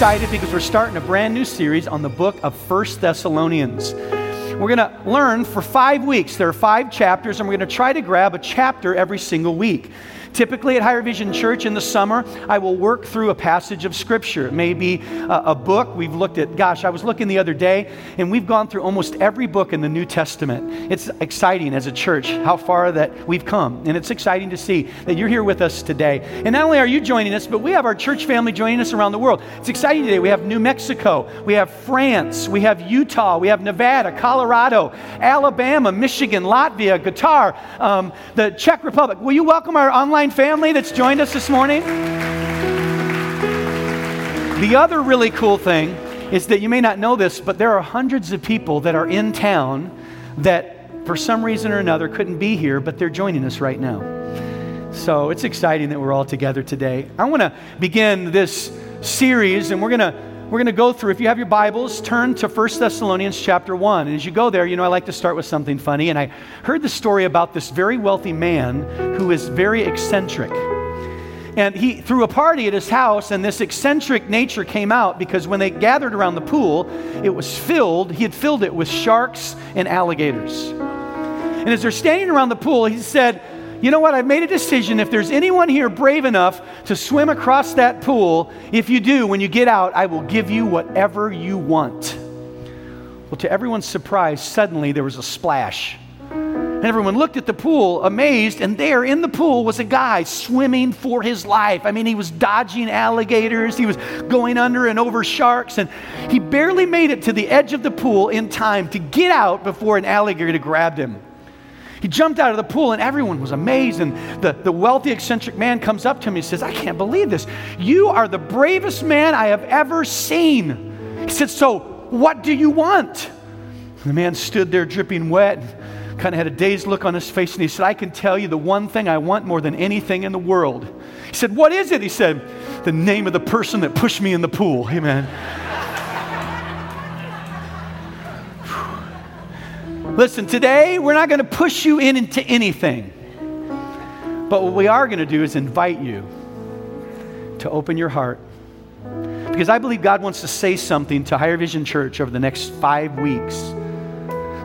excited because we're starting a brand new series on the book of First Thessalonians. We're going to learn for five weeks. There are five chapters, and we're going to try to grab a chapter every single week. Typically at Higher Vision Church in the summer, I will work through a passage of Scripture. It may be a, a, book. We've looked at, gosh, I was looking the other day, and we've gone through almost every book in the New Testament. It's exciting as a church how far that we've come, and it's exciting to see that you're here with us today. And not only are you joining us, but we have our church family joining us around the world. It's exciting today. We have New Mexico, we have France, we have Utah, we have Nevada, Colorado, Alabama, Michigan, Latvia, Qatar, um, the Czech Republic. Will you welcome our online online family that's joined us this morning. The other really cool thing is that you may not know this, but there are hundreds of people that are in town that for some reason or another couldn't be here, but they're joining us right now. So it's exciting that we're all together today. I want to begin this series, and we're going to we're going to go through if you have your bibles turn to 1 thessalonians chapter 1 and as you go there you know i like to start with something funny. And i heard the story about this very wealthy man who is very eccentric. And he threw a party at his house and this eccentric nature came out because when they gathered around the pool it was filled he had filled it with sharks and alligators. And as they're standing around the pool he said you know what? I've made a decision. If there's anyone here brave enough to swim across that pool, if you do, when you get out, I will give you whatever you want. Well, to everyone's surprise, suddenly there was a splash. And everyone looked at the pool amazed, and there in the pool was a guy swimming for his life. I mean, he was dodging alligators, he was going under and over sharks, and he barely made it to the edge of the pool in time to get out before an alligator grabbed him. He jumped out of the pool and everyone was amazed. And the, the wealthy, eccentric man comes up to him and says, I can't believe this. You are the bravest man I have ever seen. He said, So what do you want? And the man stood there dripping wet, kind of had a dazed look on his face, and he said, I can tell you the one thing I want more than anything in the world. He said, What is it? He said, The name of the person that pushed me in the pool. Amen. Listen, today we're not going to push you in into anything. But what we are going to do is invite you to open your heart. Because I believe God wants to say something to Higher Vision Church over the next five weeks.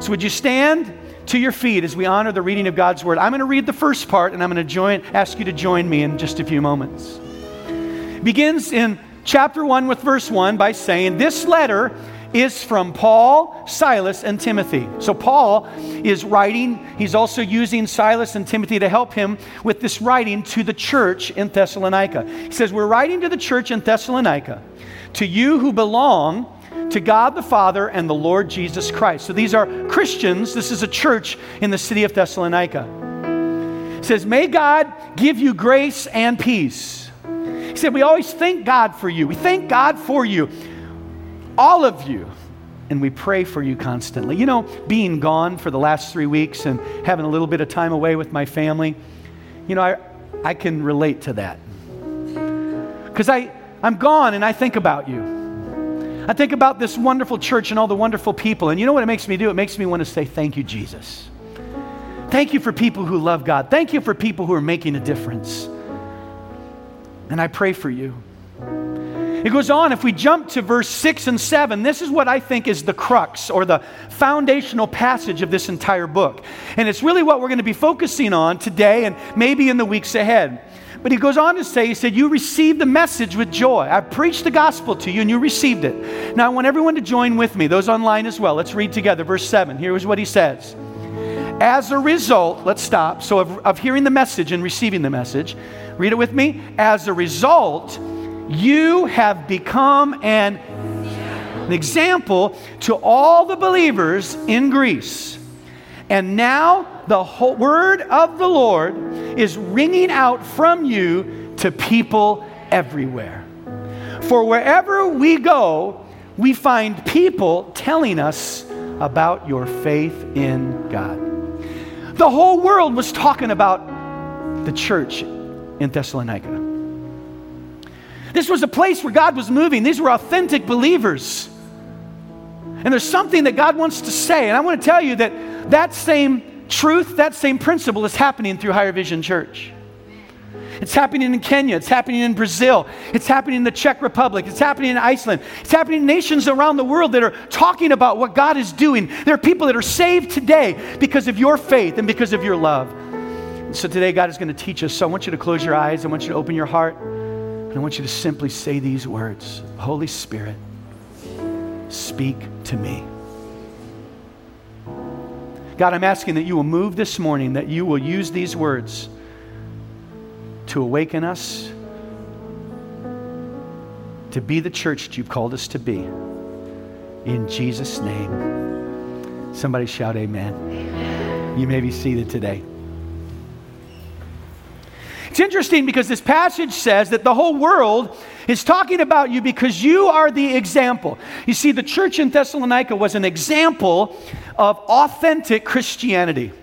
So, would you stand to your feet as we honor the reading of God's Word? I'm going to read the first part and I'm going to join, ask you to join me in just a few moments. It begins in chapter 1 with verse 1 by saying, This letter is from Paul, Silas, and Timothy. So Paul is writing, he's also using Silas and Timothy to help him with this writing to the church in Thessalonica. He says, We're writing to the church in Thessalonica, to you who belong to God the Father and the Lord Jesus Christ. So these are Christians. This is a church in the city of Thessalonica. He says, May God give you grace and peace. He said, We always thank God for you. We thank God for you all of you. And we pray for you constantly. You know, being gone for the last three weeks and having a little bit of time away with my family, you know, I, I can relate to that. Because I'm gone and I think about you. I think about this wonderful church and all the wonderful people. And you know what it makes me do? It makes me want to say, Thank you, Jesus. Thank you for people who love God. Thank you for people who are making a difference. And I pray for you. It goes on, if we jump to verse 6 and 7, this is what I think is the crux or the foundational passage of this entire book. And it's really what we're going to be focusing on today and maybe in the weeks ahead. But he goes on to say, he said, You received the message with joy. I preached the gospel to you and you received it. Now I want everyone to join with me, those online as well. Let's read together. Verse 7. Here's what he says. As a result, let's stop. So, of, of hearing the message and receiving the message, read it with me. As a result, you have become an, an example to all the believers in Greece. And now the word of the Lord is ringing out from you to people everywhere. For wherever we go, we find people telling us about your faith in God. The whole world was talking about the church in Thessalonica. This was a place where God was moving. These were authentic believers. And there's something that God wants to say. And I want to tell you that that same truth, that same principle is happening through Higher Vision Church. It's happening in Kenya. It's happening in Brazil. It's happening in the Czech Republic. It's happening in Iceland. It's happening in nations around the world that are talking about what God is doing. There are people that are saved today because of your faith and because of your love. And so today, God is going to teach us. So I want you to close your eyes. I want you to open your heart. And I want you to simply say these words Holy Spirit, speak to me. God, I'm asking that you will move this morning, that you will use these words to awaken us to be the church that you've called us to be. In Jesus' name. Somebody shout, Amen. amen. You may be seated today. It's interesting because this passage says that the whole world is talking about you because you are the example. You see, the church in Thessalonica was an example of authentic Christianity.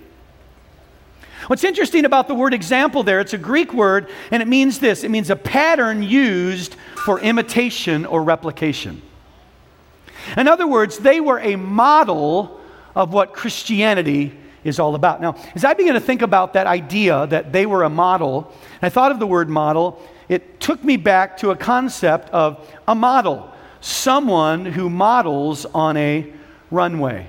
What's interesting about the word example there, it's a Greek word, and it means this it means a pattern used for imitation or replication. In other words, they were a model of what Christianity is all about. Now, as I began to think about that idea that they were a model, I thought of the word model, it took me back to a concept of a model, someone who models on a runway.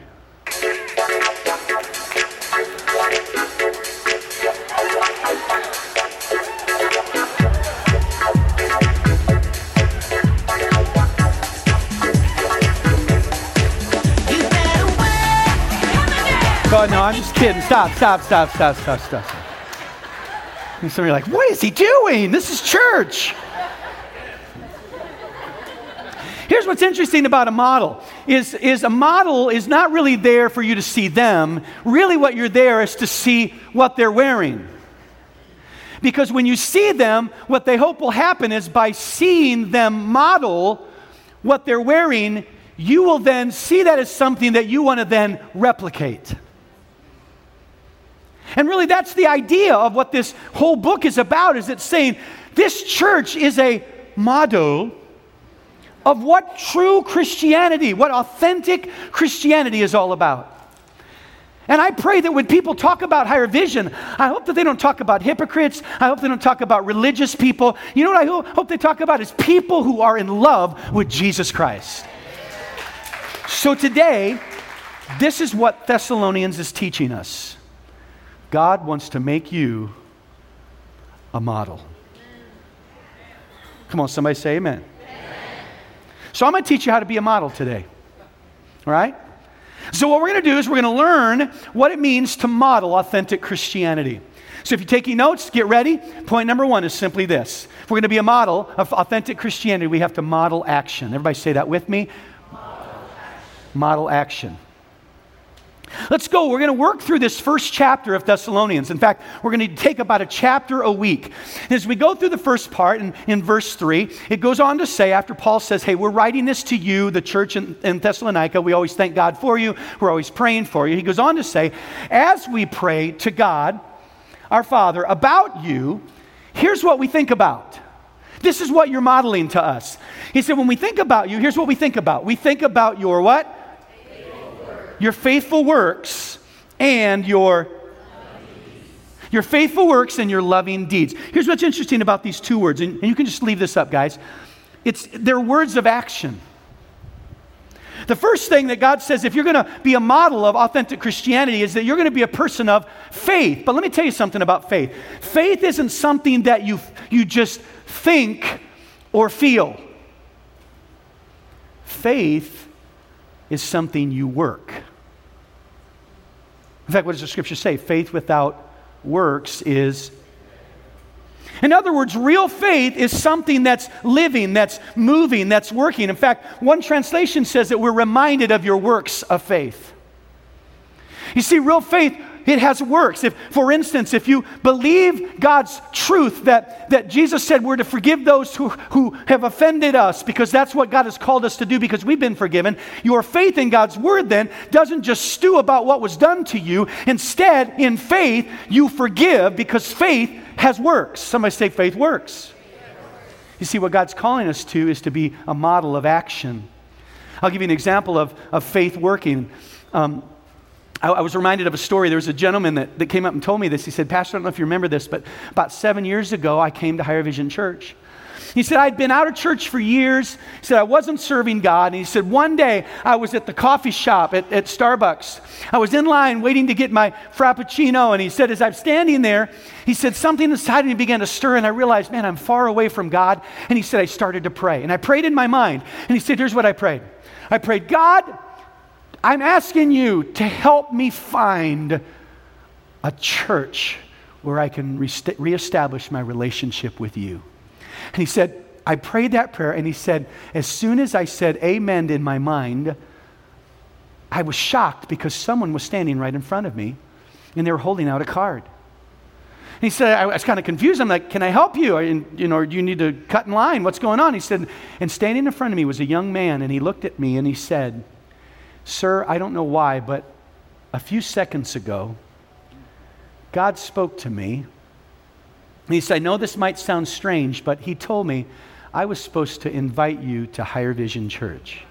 Oh, no, I'm just kidding. Stop, stop, stop, stop, stop, stop. And some of you are like, what is he doing? This is church. Here's what's interesting about a model is, is a model is not really there for you to see them. Really what you're there is to see what they're wearing. Because when you see them, what they hope will happen is by seeing them model what they're wearing, you will then see that as something that you want to then replicate. And really, that's the idea of what this whole book is about, is it's saying this church is a model of what true Christianity, what authentic Christianity is all about. And I pray that when people talk about higher vision, I hope that they don't talk about hypocrites. I hope they don't talk about religious people. You know what I hope they talk about is people who are in love with Jesus Christ. So today, this is what Thessalonians is teaching us. God wants to make you a model. Come on, somebody say amen. amen. So I'm going to teach you how to be a model today. All right? So, what we're going to do is we're going to learn what it means to model authentic Christianity. So, if you're taking notes, get ready. Point number one is simply this if we're going to be a model of authentic Christianity, we have to model action. Everybody say that with me. Model action. Model action. Let's go. We're going to work through this first chapter of Thessalonians. In fact, we're going to take about a chapter a week. As we go through the first part in, in verse 3, it goes on to say, after Paul says, Hey, we're writing this to you, the church in, in Thessalonica. We always thank God for you. We're always praying for you. He goes on to say, As we pray to God, our Father, about you, here's what we think about. This is what you're modeling to us. He said, When we think about you, here's what we think about. We think about your what? Your faithful works and your your faithful works and your loving deeds. Here's what's interesting about these two words, and, and you can just leave this up, guys. It's they're words of action. The first thing that God says, if you're going to be a model of authentic Christianity, is that you're going to be a person of faith. But let me tell you something about faith. Faith isn't something that you, you just think or feel. Faith is something you work. In fact, what does the scripture say? Faith without works is. In other words, real faith is something that's living, that's moving, that's working. In fact, one translation says that we're reminded of your works of faith. You see, real faith it has works. If, for instance, if you believe God's truth that, that Jesus said we're to forgive those who, who have offended us because that's what God has called us to do because we've been forgiven, your faith in God's word then doesn't just stew about what was done to you. Instead, in faith, you forgive because faith has works. Somebody say, faith works. You see, what God's calling us to is to be a model of action. I'll give you an example of, of faith working. Um, I, I, was reminded of a story. There was a gentleman that, that came up and told me this. He said, Pastor, I don't know if you remember this, but about seven years ago, I came to Higher Vision Church. He said, I'd been out of church for years. He said, I wasn't serving God. And he said, one day I was at the coffee shop at, at Starbucks. I was in line waiting to get my Frappuccino. And he said, as I'm standing there, he said, something inside of me began to stir. And I realized, man, I'm far away from God. And he said, I started to pray. And I prayed in my mind. And he said, here's what I prayed I prayed, God, I'm asking you to help me find a church where I can reestablish my relationship with you. And he said, I prayed that prayer, and he said, as soon as I said amen in my mind, I was shocked because someone was standing right in front of me and they were holding out a card. And he said, I was kind of confused. I'm like, can I help you? Or, you know, do you need to cut in line? What's going on? He said, and standing in front of me was a young man, and he looked at me and he said, Sir, I don't know why, but a few seconds ago, God spoke to me. He said, I know this might sound strange, but He told me I was supposed to invite you to Higher Vision Church.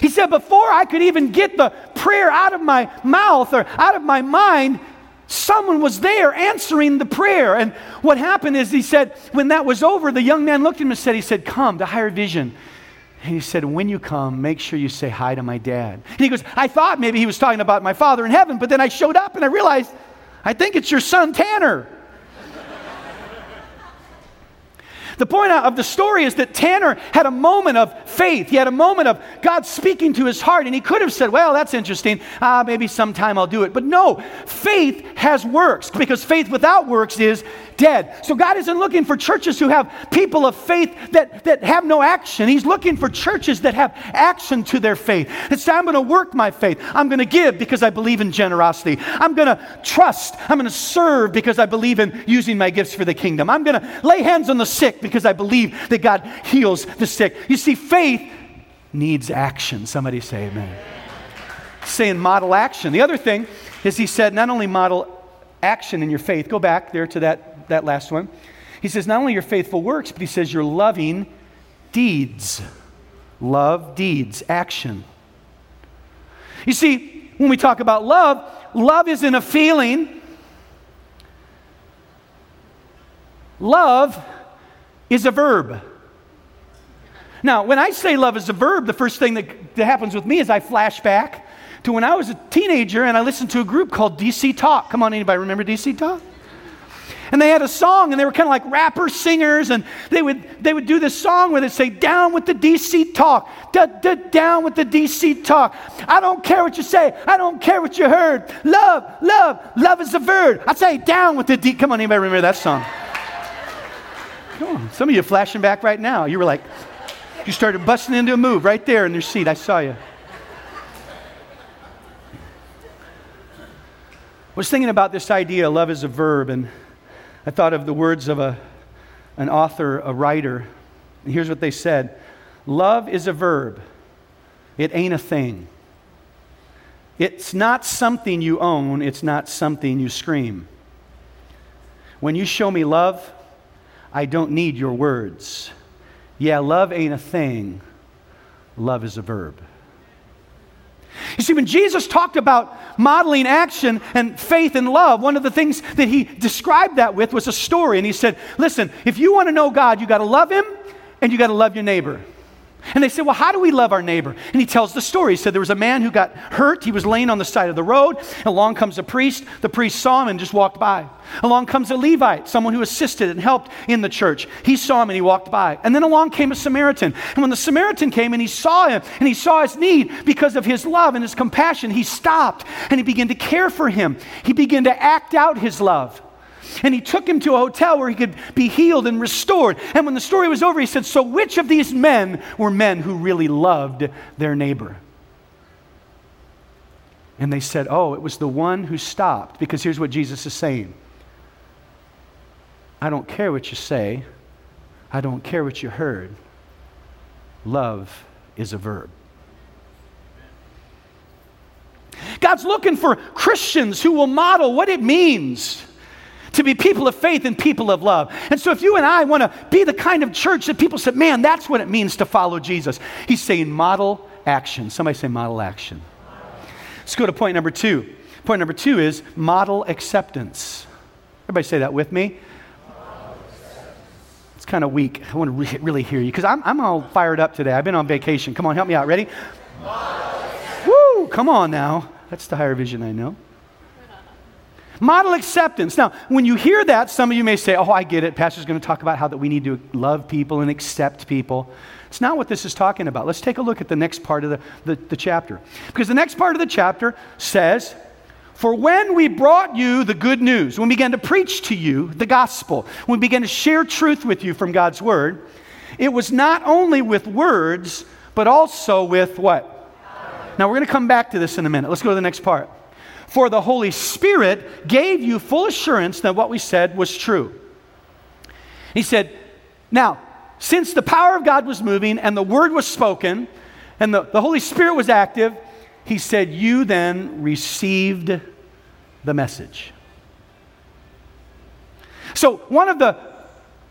He said, before I could even get the prayer out of my mouth or out of my mind, someone was there answering the prayer. And what happened is, he said, when that was over, the young man looked at him and said, He said, Come to Higher Vision. And he said, When you come, make sure you say hi to my dad. And he goes, I thought maybe he was talking about my father in heaven, but then I showed up and I realized, I think it's your son Tanner. The point of the story is that Tanner had a moment of faith. He had a moment of God speaking to his heart, and he could have said, Well, that's interesting. Uh, maybe sometime I'll do it. But no, faith has works because faith without works is dead. So God isn't looking for churches who have people of faith that, that have no action. He's looking for churches that have action to their faith. Say, I'm going to work my faith. I'm going to give because I believe in generosity. I'm going to trust. I'm going to serve because I believe in using my gifts for the kingdom. I'm going to lay hands on the sick because I believe that God heals the sick. You see, faith needs action. Somebody say amen. Saying model action. The other thing is he said, not only model action in your faith, go back there to that that last one. He says, not only your faithful works, but he says your loving deeds. Love, deeds, action. You see, when we talk about love, love isn't a feeling. Love is a verb. Now, when I say love is a verb, the first thing that, that happens with me is I flash back to when I was a teenager and I listened to a group called DC Talk. Come on, anybody remember DC Talk? And they had a song, and they were kind of like rapper singers, and they would, they would do this song where they'd say, Down with the DC talk, da, da, down with the DC talk. I don't care what you say, I don't care what you heard. Love, love, love is the verb. I say, Down with the D. Come on, anybody remember that song? Come on. Some of you flashing back right now. You were like, you started busting into a move right there in your seat. I saw you. I was thinking about this idea, love is a verb, and I thought of the words of a, an author, a writer. And here's what they said Love is a verb, it ain't a thing. It's not something you own, it's not something you scream. When you show me love, I don't need your words. Yeah, love ain't a thing, love is a verb. You see, when Jesus talked about modeling action and faith and love, one of the things that he described that with was a story. And he said, Listen, if you want to know God, you got to love him and you got to love your neighbor. And they said, Well, how do we love our neighbor? And he tells the story. He said there was a man who got hurt. He was laying on the side of the road. Along comes a priest. The priest saw him and just walked by. Along comes a Levite, someone who assisted and helped in the church. He saw him and he walked by. And then along came a Samaritan. And when the Samaritan came and he saw him and he saw his need because of his love and his compassion, he stopped and he began to care for him. He began to act out his love. And he took him to a hotel where he could be healed and restored. And when the story was over, he said, So which of these men were men who really loved their neighbor? And they said, Oh, it was the one who stopped. Because here's what Jesus is saying I don't care what you say, I don't care what you heard. Love is a verb. God's looking for Christians who will model what it means to be people of faith and people of love. And so, if you and I want to be the kind of church that people say, man, that's what it means to follow Jesus, he's saying model action. Somebody say model action. Let's go to point number two. Point number two is model acceptance. Everybody say that with me. It's kind of weak. I want to re- really hear you because I'm, I'm all fired up today. I've been on vacation. Come on, help me out. Ready? Woo! Come on now. That's the higher vision I know. Model acceptance. Now, when you hear that, some of you may say, Oh, I get it. Pastor's going to talk about how that we need to love people and accept people. It's not what this is talking about. Let's take a look at the next part of the, the, the chapter. Because the next part of the chapter says, for when we brought you the good news, when we began to preach to you the gospel, when we began to share truth with you from God's word, it was not only with words, but also with what? Now we're going to come back to this in a minute. Let's go to the next part. For the Holy Spirit gave you full assurance that what we said was true. He said, Now, since the power of God was moving and the word was spoken and the, the Holy Spirit was active, he said, You then received the message. So, one of the,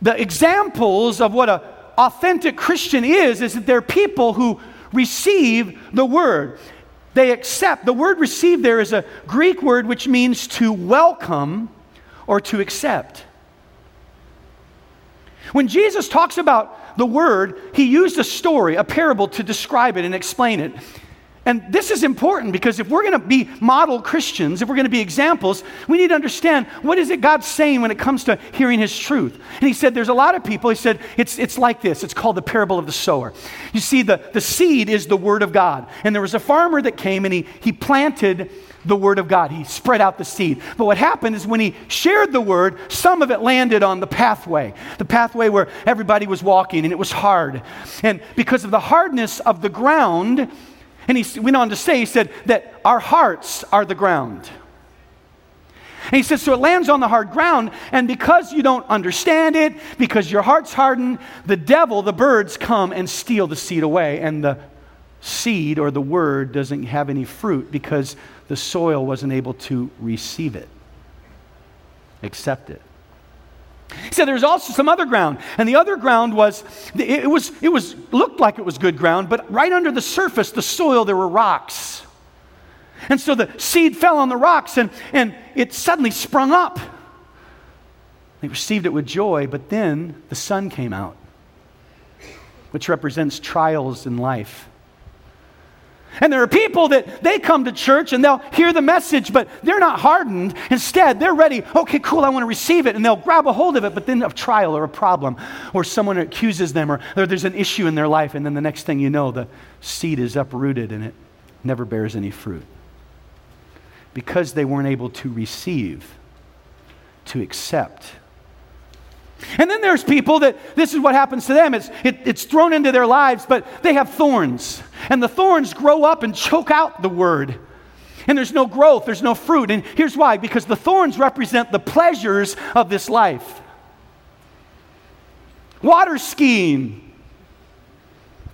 the examples of what an authentic Christian is, is that they're people who receive the word. They accept. The word receive there is a Greek word which means to welcome or to accept. When Jesus talks about the word, he used a story, a parable to describe it and explain it. And this is important because if we're going to be model Christians, if we're going to be examples, we need to understand what is it God's saying when it comes to hearing his truth. And he said there's a lot of people, he said it's, it's like this. It's called the parable of the sower. You see, the, the seed is the word of God. And there was a farmer that came and he, he planted the word of God. He spread out the seed. But what happened is when he shared the word, some of it landed on the pathway, the pathway where everybody was walking, and it was hard. And because of the hardness of the ground, and he went on to say, he said that our hearts are the ground. And he says, so it lands on the hard ground, and because you don't understand it, because your heart's hardened, the devil, the birds come and steal the seed away, and the seed or the word doesn't have any fruit because the soil wasn't able to receive it, accept it. He said there's also some other ground, and the other ground was it was it was looked like it was good ground, but right under the surface, the soil, there were rocks. And so the seed fell on the rocks and, and it suddenly sprung up. They received it with joy, but then the sun came out, which represents trials in life. And there are people that they come to church and they'll hear the message, but they're not hardened. Instead, they're ready. Okay, cool, I want to receive it. And they'll grab a hold of it, but then a trial or a problem, or someone accuses them, or there's an issue in their life. And then the next thing you know, the seed is uprooted and it never bears any fruit. Because they weren't able to receive, to accept, and then there's people that this is what happens to them. It's, it, it's thrown into their lives, but they have thorns. And the thorns grow up and choke out the word. And there's no growth, there's no fruit. And here's why because the thorns represent the pleasures of this life water skiing,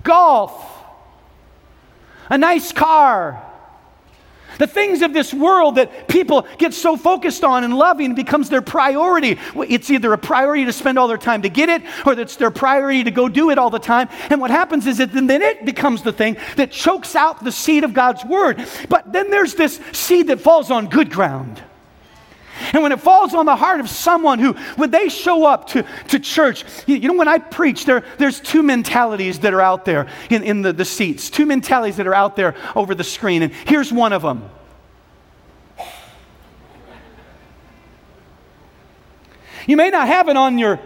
golf, a nice car, the things of this world that people get so focused on and loving becomes their priority. It's either a priority to spend all their time to get it, or it's their priority to go do it all the time. And what happens is that then it becomes the thing that chokes out the seed of God's word. But then there's this seed that falls on good ground. And when it falls on the heart of someone who, when they show up to, to church, you, you know, when I preach, there, there's two mentalities that are out there in, in the, the seats, two mentalities that are out there over the screen. And here's one of them. You may not have it on your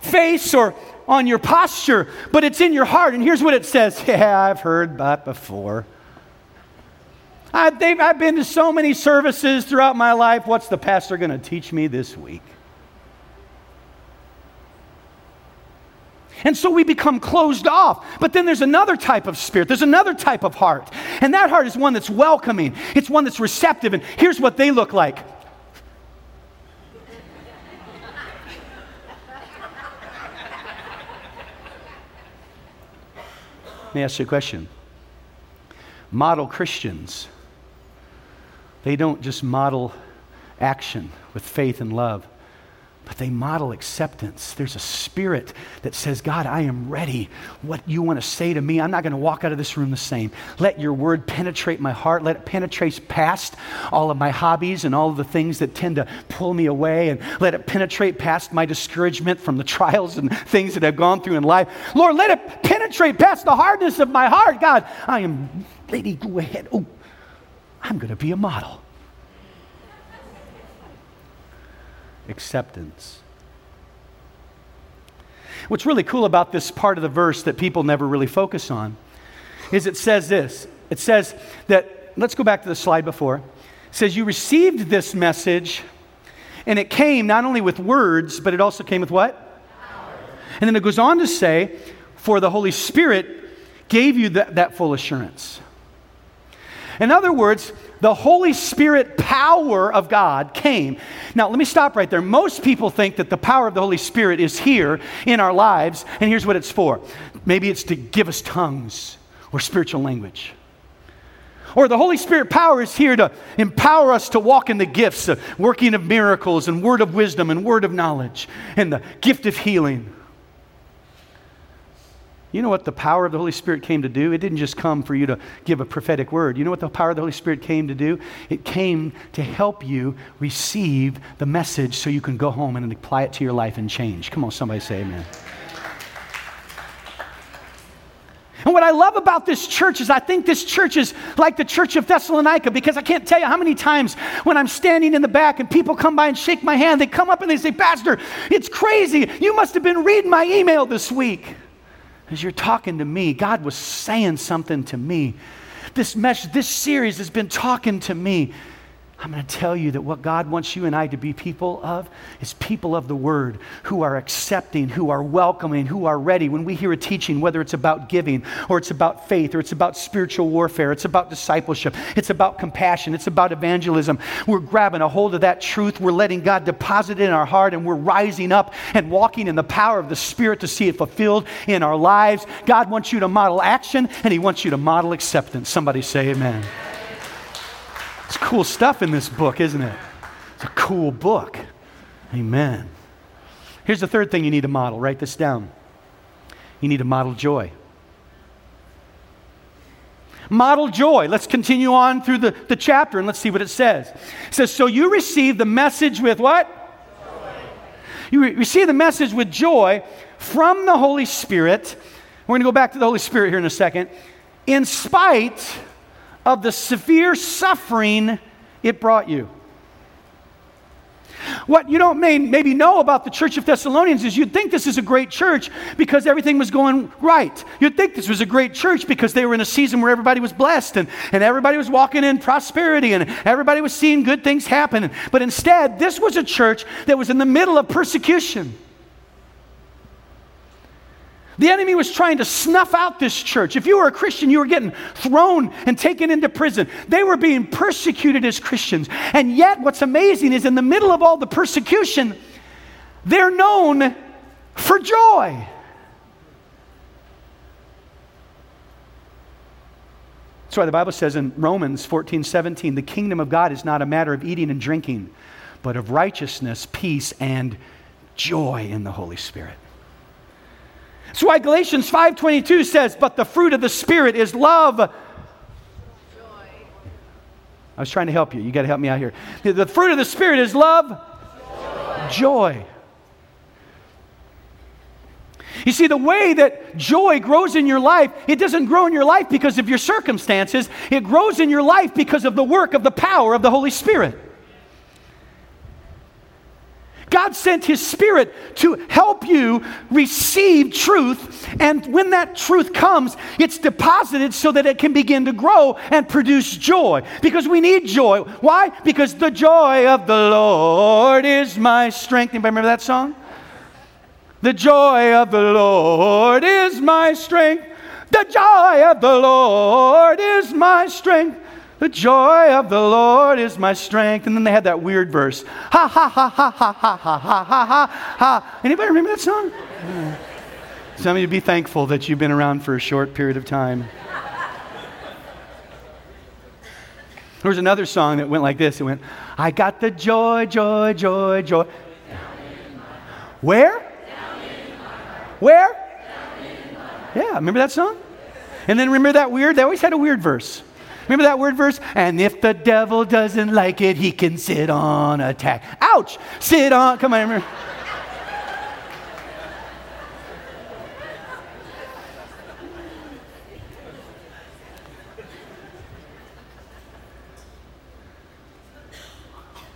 face or on your posture, but it's in your heart. And here's what it says Yeah, I've heard that before. I've, I've been to so many services throughout my life. What's the pastor going to teach me this week? And so we become closed off. But then there's another type of spirit, there's another type of heart. And that heart is one that's welcoming, it's one that's receptive. And here's what they look like. Let me ask you a question. Model Christians they don't just model action with faith and love, but they model acceptance. There's a spirit that says, God, I am ready. What you want to say to me, I'm not going to walk out of this room the same. Let your word penetrate my heart. Let it penetrate past all of my hobbies and all of the things that tend to pull me away. And let it penetrate past my discouragement from the trials and things that I've gone through in life. Lord, let it penetrate past the hardness of my heart. God, I am ready. Go ahead. Oh, I'm going to be a model. acceptance. What's really cool about this part of the verse that people never really focus on is it says this. It says that, let's go back to the slide before. It says, You received this message, and it came not only with words, but it also came with what? Power. And then it goes on to say, For the Holy Spirit gave you that, that full assurance. In other words, the Holy Spirit power of God came. Now, let me stop right there. Most people think that the power of the Holy Spirit is here in our lives, and here's what it's for maybe it's to give us tongues or spiritual language. Or the Holy Spirit power is here to empower us to walk in the gifts, of working of miracles and word of wisdom and word of knowledge and the gift of healing. You know what the power of the Holy Spirit came to do? It didn't just come for you to give a prophetic word. You know what the power of the Holy Spirit came to do? It came to help you receive the message so you can go home and apply it to your life and change. Come on, somebody say amen. And what I love about this church is I think this church is like the church of Thessalonica because I can't tell you how many times when I'm standing in the back and people come by and shake my hand, they come up and they say, Pastor, it's crazy. You must have been reading my email this week as you're talking to me, God was saying something to me. This message, this series has been talking to me. I'm going to tell you that what God wants you and I to be people of is people of the Word who are accepting, who are welcoming, who are ready. When we hear a teaching, whether it's about giving or it's about faith or it's about spiritual warfare, it's about discipleship, it's about compassion, it's about evangelism, we're grabbing a hold of that truth. We're letting God deposit it in our heart and we're rising up and walking in the power of the Spirit to see it fulfilled in our lives. God wants you to model action and He wants you to model acceptance. Somebody say, Amen. Cool stuff in this book, isn't it? It's a cool book. Amen. Here's the third thing you need to model. Write this down. You need to model joy. Model joy. Let's continue on through the, the chapter and let's see what it says. It says, So you receive the message with what? Joy. You re- receive the message with joy from the Holy Spirit. We're going to go back to the Holy Spirit here in a second. In spite of the severe suffering it brought you. What you don't may, maybe know about the church of Thessalonians is you'd think this is a great church because everything was going right. You'd think this was a great church because they were in a season where everybody was blessed and, and everybody was walking in prosperity and everybody was seeing good things happen. But instead, this was a church that was in the middle of persecution. The enemy was trying to snuff out this church. If you were a Christian, you were getting thrown and taken into prison. They were being persecuted as Christians. And yet, what's amazing is in the middle of all the persecution, they're known for joy. That's why the Bible says in Romans 14 17, the kingdom of God is not a matter of eating and drinking, but of righteousness, peace, and joy in the Holy Spirit. That's why Galatians 5:22 says, "But the fruit of the spirit is love." Joy. I was trying to help you. You got to help me out here. The fruit of the spirit is love, joy. joy. You see, the way that joy grows in your life, it doesn't grow in your life because of your circumstances. It grows in your life because of the work of the power of the Holy Spirit. God sent His Spirit to help you receive truth. And when that truth comes, it's deposited so that it can begin to grow and produce joy. Because we need joy. Why? Because the joy of the Lord is my strength. Anybody remember that song? The joy of the Lord is my strength. The joy of the Lord is my strength. The joy of the Lord is my strength. And then they had that weird verse. Ha ha ha ha ha ha ha ha ha ha ha. Anybody remember that song? Some of you be thankful that you've been around for a short period of time. There was another song that went like this. It went, I got the joy, joy, joy, joy. Where? Where? Yeah, remember that song? And then remember that weird, they always had a weird verse. Remember that word verse? And if the devil doesn't like it, he can sit on attack. Ouch! Sit on, come on, remember.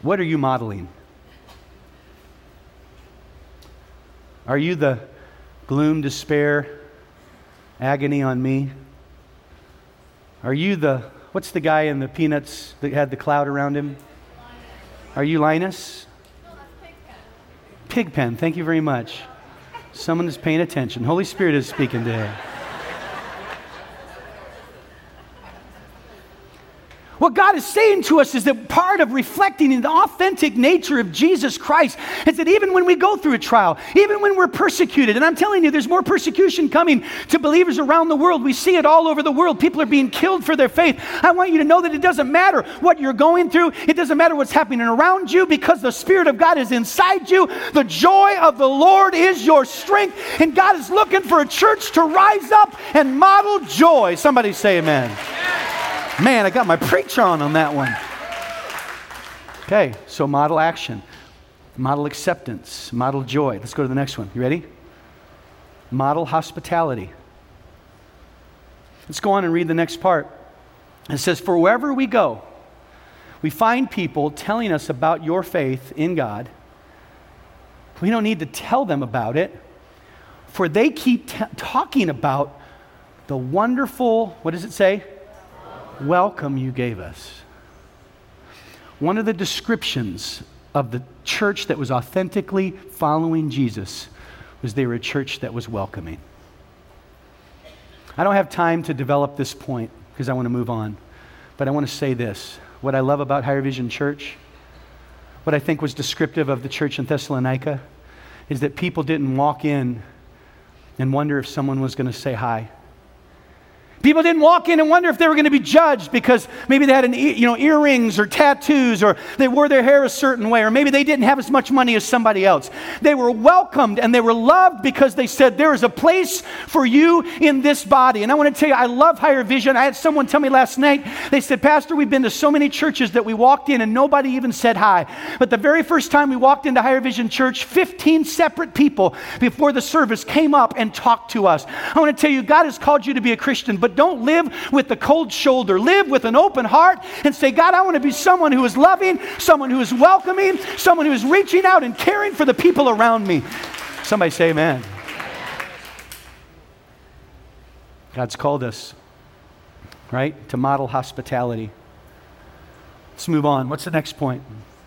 What are you modeling? Are you the gloom, despair, agony on me? Are you the, what's the guy in the Peanuts that had the cloud around him? Are you Linus? Pigpen, thank you very much. Someone is paying attention. Holy Spirit is speaking today. What God is saying to us is that part of reflecting in the authentic nature of Jesus Christ is that even when we go through a trial, even when we're persecuted, and I'm telling you, there's more persecution coming to believers around the world. We see it all over the world. People are being killed for their faith. I want you to know that it doesn't matter what you're going through, it doesn't matter what's happening around you because the Spirit of God is inside you. The joy of the Lord is your strength, and God is looking for a church to rise up and model joy. Somebody say amen. Man, I got my preacher on on that one. Okay, so model action, model acceptance, model joy. Let's go to the next one. You ready? Model hospitality. Let's go on and read the next part. It says, For wherever we go, we find people telling us about your faith in God. We don't need to tell them about it, for they keep t- talking about the wonderful, what does it say? Welcome you gave us. One of the descriptions of the church that was authentically following Jesus was they were a church that was welcoming. I don't have time to develop this point because I want to move on, but I want to say this. What I love about Higher Vision Church, what I think was descriptive of the church in Thessalonica, is that people didn't walk in and wonder if someone was going to say hi. People didn't walk in and wonder if they were going to be judged because maybe they had an, you know, earrings or tattoos or they wore their hair a certain way or maybe they didn't have as much money as somebody else. They were welcomed and they were loved because they said, There is a place for you in this body. And I want to tell you, I love higher vision. I had someone tell me last night, they said, Pastor, we've been to so many churches that we walked in and nobody even said hi. But the very first time we walked into Higher Vision Church, 15 separate people before the service came up and talked to us. I want to tell you, God has called you to be a Christian, but don't live with the cold shoulder. Live with an open heart and say, God, I want to be someone who is loving, someone who is welcoming, someone who is reaching out and caring for the people around me. Somebody say, Amen. God's called us, right, to model hospitality. Let's move on. What's the next point?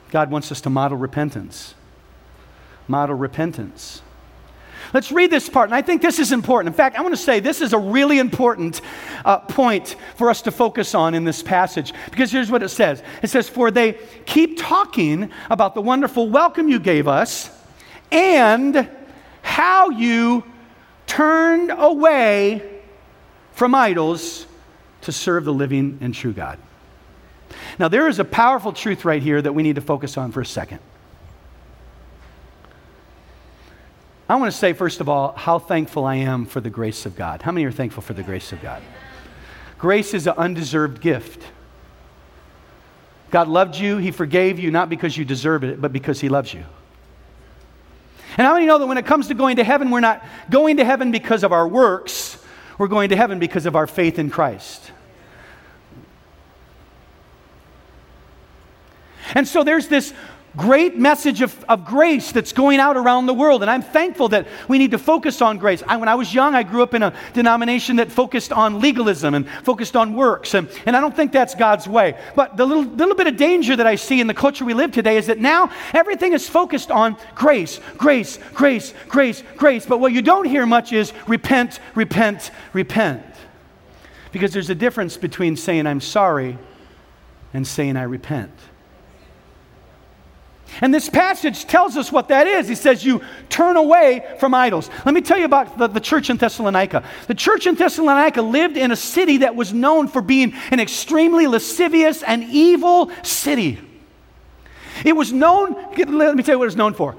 God wants us to model repentance. Model repentance. Let's read this part, and I think this is important. In fact, I want to say this is a really important uh, point for us to focus on in this passage because here's what it says it says, For they keep talking about the wonderful welcome you gave us and how you turned away from idols to serve the living and true God. Now, there is a powerful truth right here that we need to focus on for a second. I want to say, first of all, how thankful I am for the grace of God. How many are thankful for the grace of God? Grace is an undeserved gift. God loved you, He forgave you, not because you deserve it, but because He loves you. And how many know that when it comes to going to heaven, we're not going to heaven because of our works, we're going to heaven because of our faith in Christ. And so there's this great message of, of grace that's going out around the world. And I'm thankful that we need to focus on grace. I, when I was young, I grew up in a denomination that focused on legalism and focused on works. And, and I don't think that's God's way. But the little, little bit of danger that I see in the culture we live today is that now everything is focused on grace, grace, grace, grace, grace. But what you don't hear much is repent, repent, repent. Because there's a difference between saying I'm sorry and saying I repent. And this passage tells us what that is. He says, You turn away from idols. Let me tell you about the, the, church in Thessalonica. The church in Thessalonica lived in a city that was known for being an extremely lascivious and evil city. It was known, let me tell you what it was known for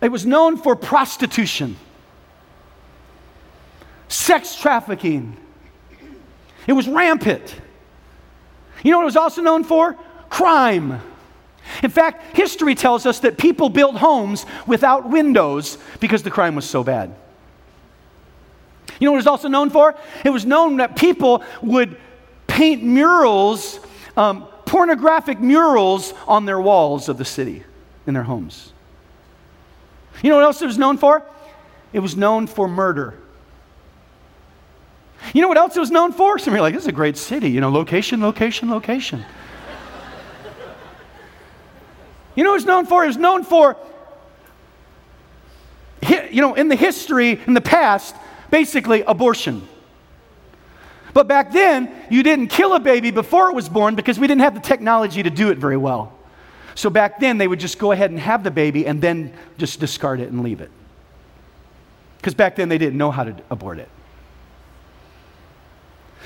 it was known for prostitution, sex trafficking. It was rampant. You know what it was also known for? Crime. In fact, history tells us that people built homes without windows because the crime was so bad. You know what it was also known for? It was known that people would paint murals, um, pornographic murals, on their walls of the city in their homes. You know what else it was known for? It was known for murder. You know what else it was known for? Some of you are like, this is a great city. You know, location, location, location. You know what it's known for? It was known for, you know, in the history, in the past, basically abortion. But back then, you didn't kill a baby before it was born because we didn't have the technology to do it very well. So back then, they would just go ahead and have the baby and then just discard it and leave it. Because back then, they didn't know how to abort it.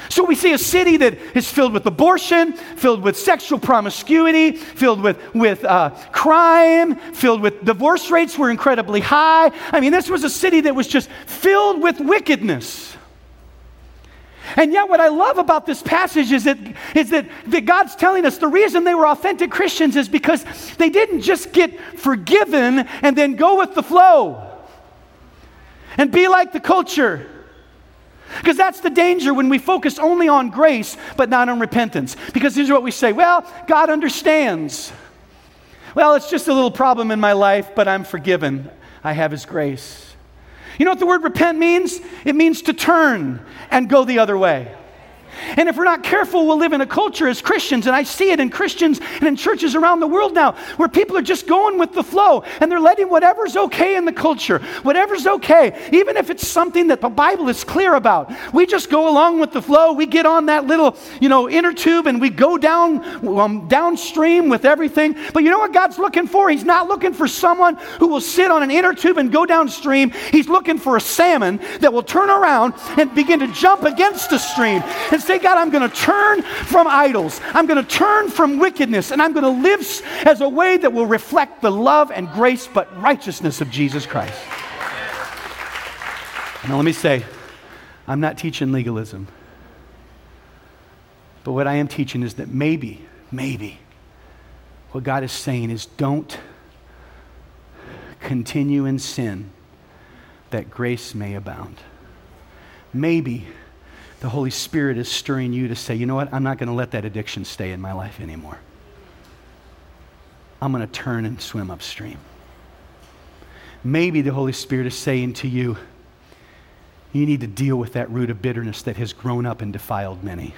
So we see a city that is filled with abortion, filled with sexual promiscuity, filled with, with uh, crime, filled with divorce rates were incredibly high. I mean, this was a city that was just filled with wickedness. And yet, what I love about this passage is that, is that, that God's telling us the reason they were authentic Christians is because they didn't just get forgiven and then go with the flow and be like the culture. Because that's the danger when we focus only on grace but not on repentance. Because here's what we say well, God understands. Well, it's just a little problem in my life, but I'm forgiven. I have His grace. You know what the word repent means? It means to turn and go the other way. And if we're not careful, we'll live in a culture as Christians, and I see it in Christians and in churches around the world now, where people are just going with the flow and they're letting whatever's okay in the culture, whatever's okay, even if it's something that the Bible is clear about. We just go along with the flow. We get on that little, you know, inner tube and we go down um, downstream with everything. But you know what God's looking for? He's not looking for someone who will sit on an inner tube and go downstream. He's looking for a salmon that will turn around and begin to jump against the stream and say, God, I'm going to turn from idols. I'm going to turn from wickedness, and I'm going to live as a way that will reflect the love and grace but righteousness of Jesus Christ. Now, let me say, I'm not teaching legalism. But what I am teaching is that maybe, maybe, what God is saying is don't continue in sin that grace may abound. Maybe the Holy Spirit is stirring you to say, you know what? I'm not going to let that addiction stay in my life anymore. I'm going to turn and swim upstream. Maybe the Holy Spirit is saying to you, you need to deal with that root of bitterness that has grown up and defiled many.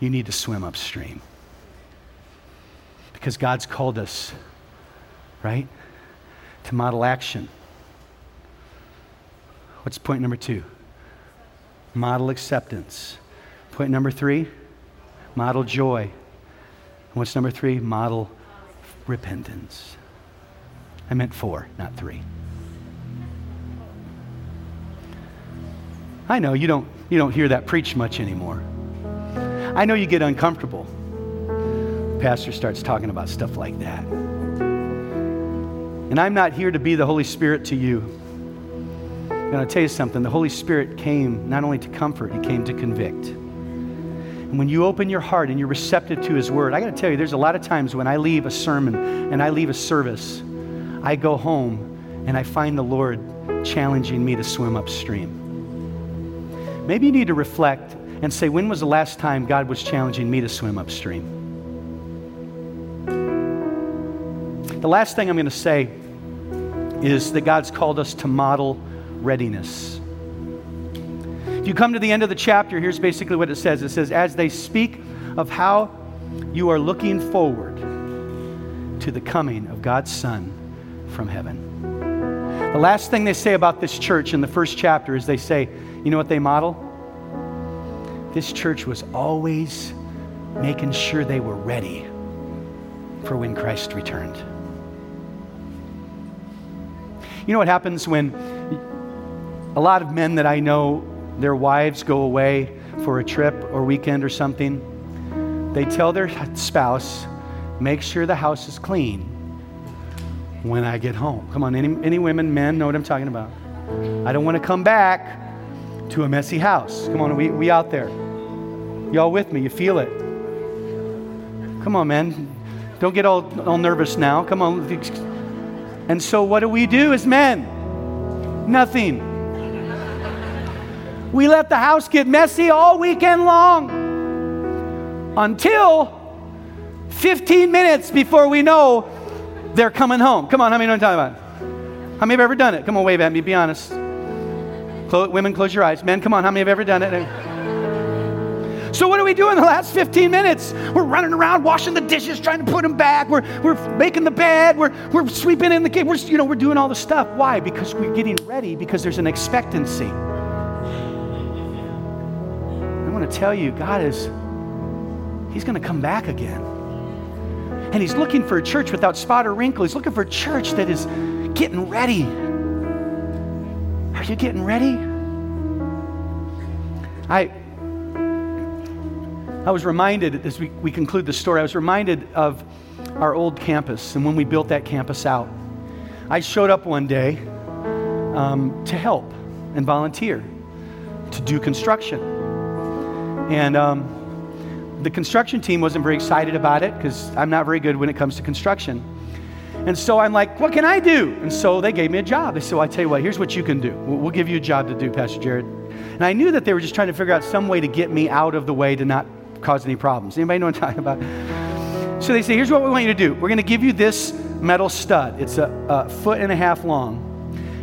You need to swim upstream. Because God's called us, right, to model action. What's point number two? Model acceptance. Point number three, model joy. What's number three? Model repentance. I meant four, not three. I know you don't, you don't hear that preached much anymore. I know you get uncomfortable. The pastor starts talking about stuff like that. And I'm not here to be the Holy Spirit to you. I'm going to tell you something. The Holy Spirit came not only to comfort, He came to convict. And when you open your heart and you're receptive to His Word, I got to tell you, there's a lot of times when I leave a sermon and I leave a service, I go home and I find the Lord challenging me to swim upstream. Maybe you need to reflect and say, when was the last time God was challenging me to swim upstream? The last thing I'm going to say is that God's called us to model readiness. If you come to the end of the chapter, here's basically what it says it says, As they speak of how you are looking forward to the coming of God's Son from heaven. The last thing they say about this church in the first chapter is they say, you know what they model? This church was always making sure they were ready for when Christ returned. You know what happens when a lot of men that I know, their wives go away for a trip or weekend or something. They tell their spouse, make sure the house is clean. when I get home. Come on, any, any women, men know what I'm talking about. I don't want to come back to a messy house. Come on, we, we out there. Y'all with me? You feel it? Come on, man. Don't get all, all nervous now. Come on. And so, what do we do as men? Nothing. We let the house get messy all weekend long until 15 minutes before we know they're coming home. Come on, how many know what I'm talking about? How many have ever done it? Come on, wave at me, be honest. Women, close your eyes. Men, come on, how many have ever done it? So, what do we do in the last 15 minutes? We're running around washing the dishes, trying to put them back. We're, we're making the bed. We're, we're sweeping in the kitchen. We're, you know, we're doing all the stuff. Why? Because we're getting ready, because there's an expectancy. To tell you, God is, He's going to come back again. And He's looking for a church without spot or wrinkle. He's looking for a church that is getting ready. Are you getting ready? I I was reminded, as we, we conclude the story, I was reminded of our old campus and when we built that campus out. I showed up one day um, to help and volunteer to do construction. And um, the construction team wasn't very excited about it because I'm not very good when it comes to construction. And so I'm like, what can I do? And so they gave me a job. They said, well, I tell you what, here's what you can do. We'll, give you a job to do, Pastor Jared. And I knew that they were just trying to figure out some way to get me out of the way to not cause any problems. Anybody know what I'm talking about? So they say, here's what we want you to do. We're going to give you this metal stud. It's a, a foot and a half long.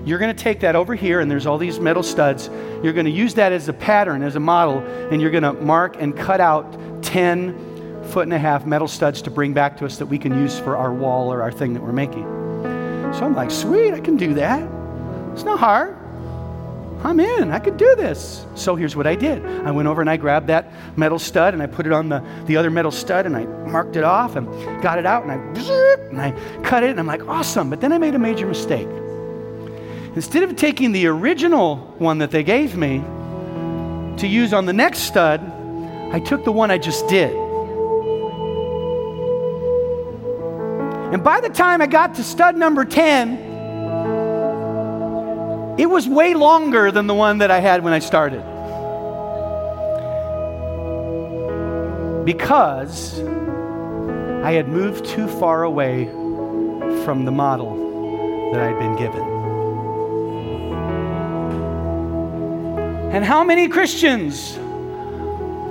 You're going to take that over here, and there's all these metal studs. You're going to use that as a pattern, as a model, and you're going to mark and cut out 10 foot and a half metal studs to bring back to us that we can use for our wall or our thing that we're making. So I'm like, sweet, I can do that. It's not hard. I'm in. I could do this. So here's what I did I went over and I grabbed that metal stud and I put it on the, the other metal stud and I marked it off and got it out and I, and I cut it and I'm like, awesome. But then I made a major mistake. Instead of taking the original one that they gave me to use on the next stud, I took the one I just did. And by the time I got to stud number 10, it was way longer than the one that I had when I started. Because I had moved too far away from the model that I'd been given. And how many Christians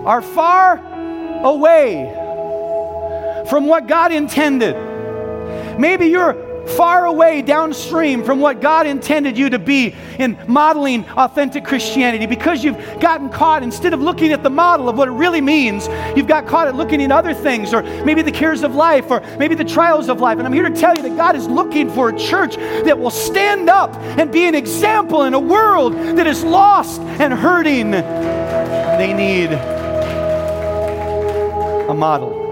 are far away from what God intended? Maybe you're far away downstream from what God intended you to be in modeling authentic Christianity because you've gotten caught, instead of looking at the model of what it really means, you've got caught at looking at other things or maybe the cares of life or maybe the trials of life. And I'm here to tell you that God is looking for a church that will stand up and be an example in a world that is lost and hurting. They need a model.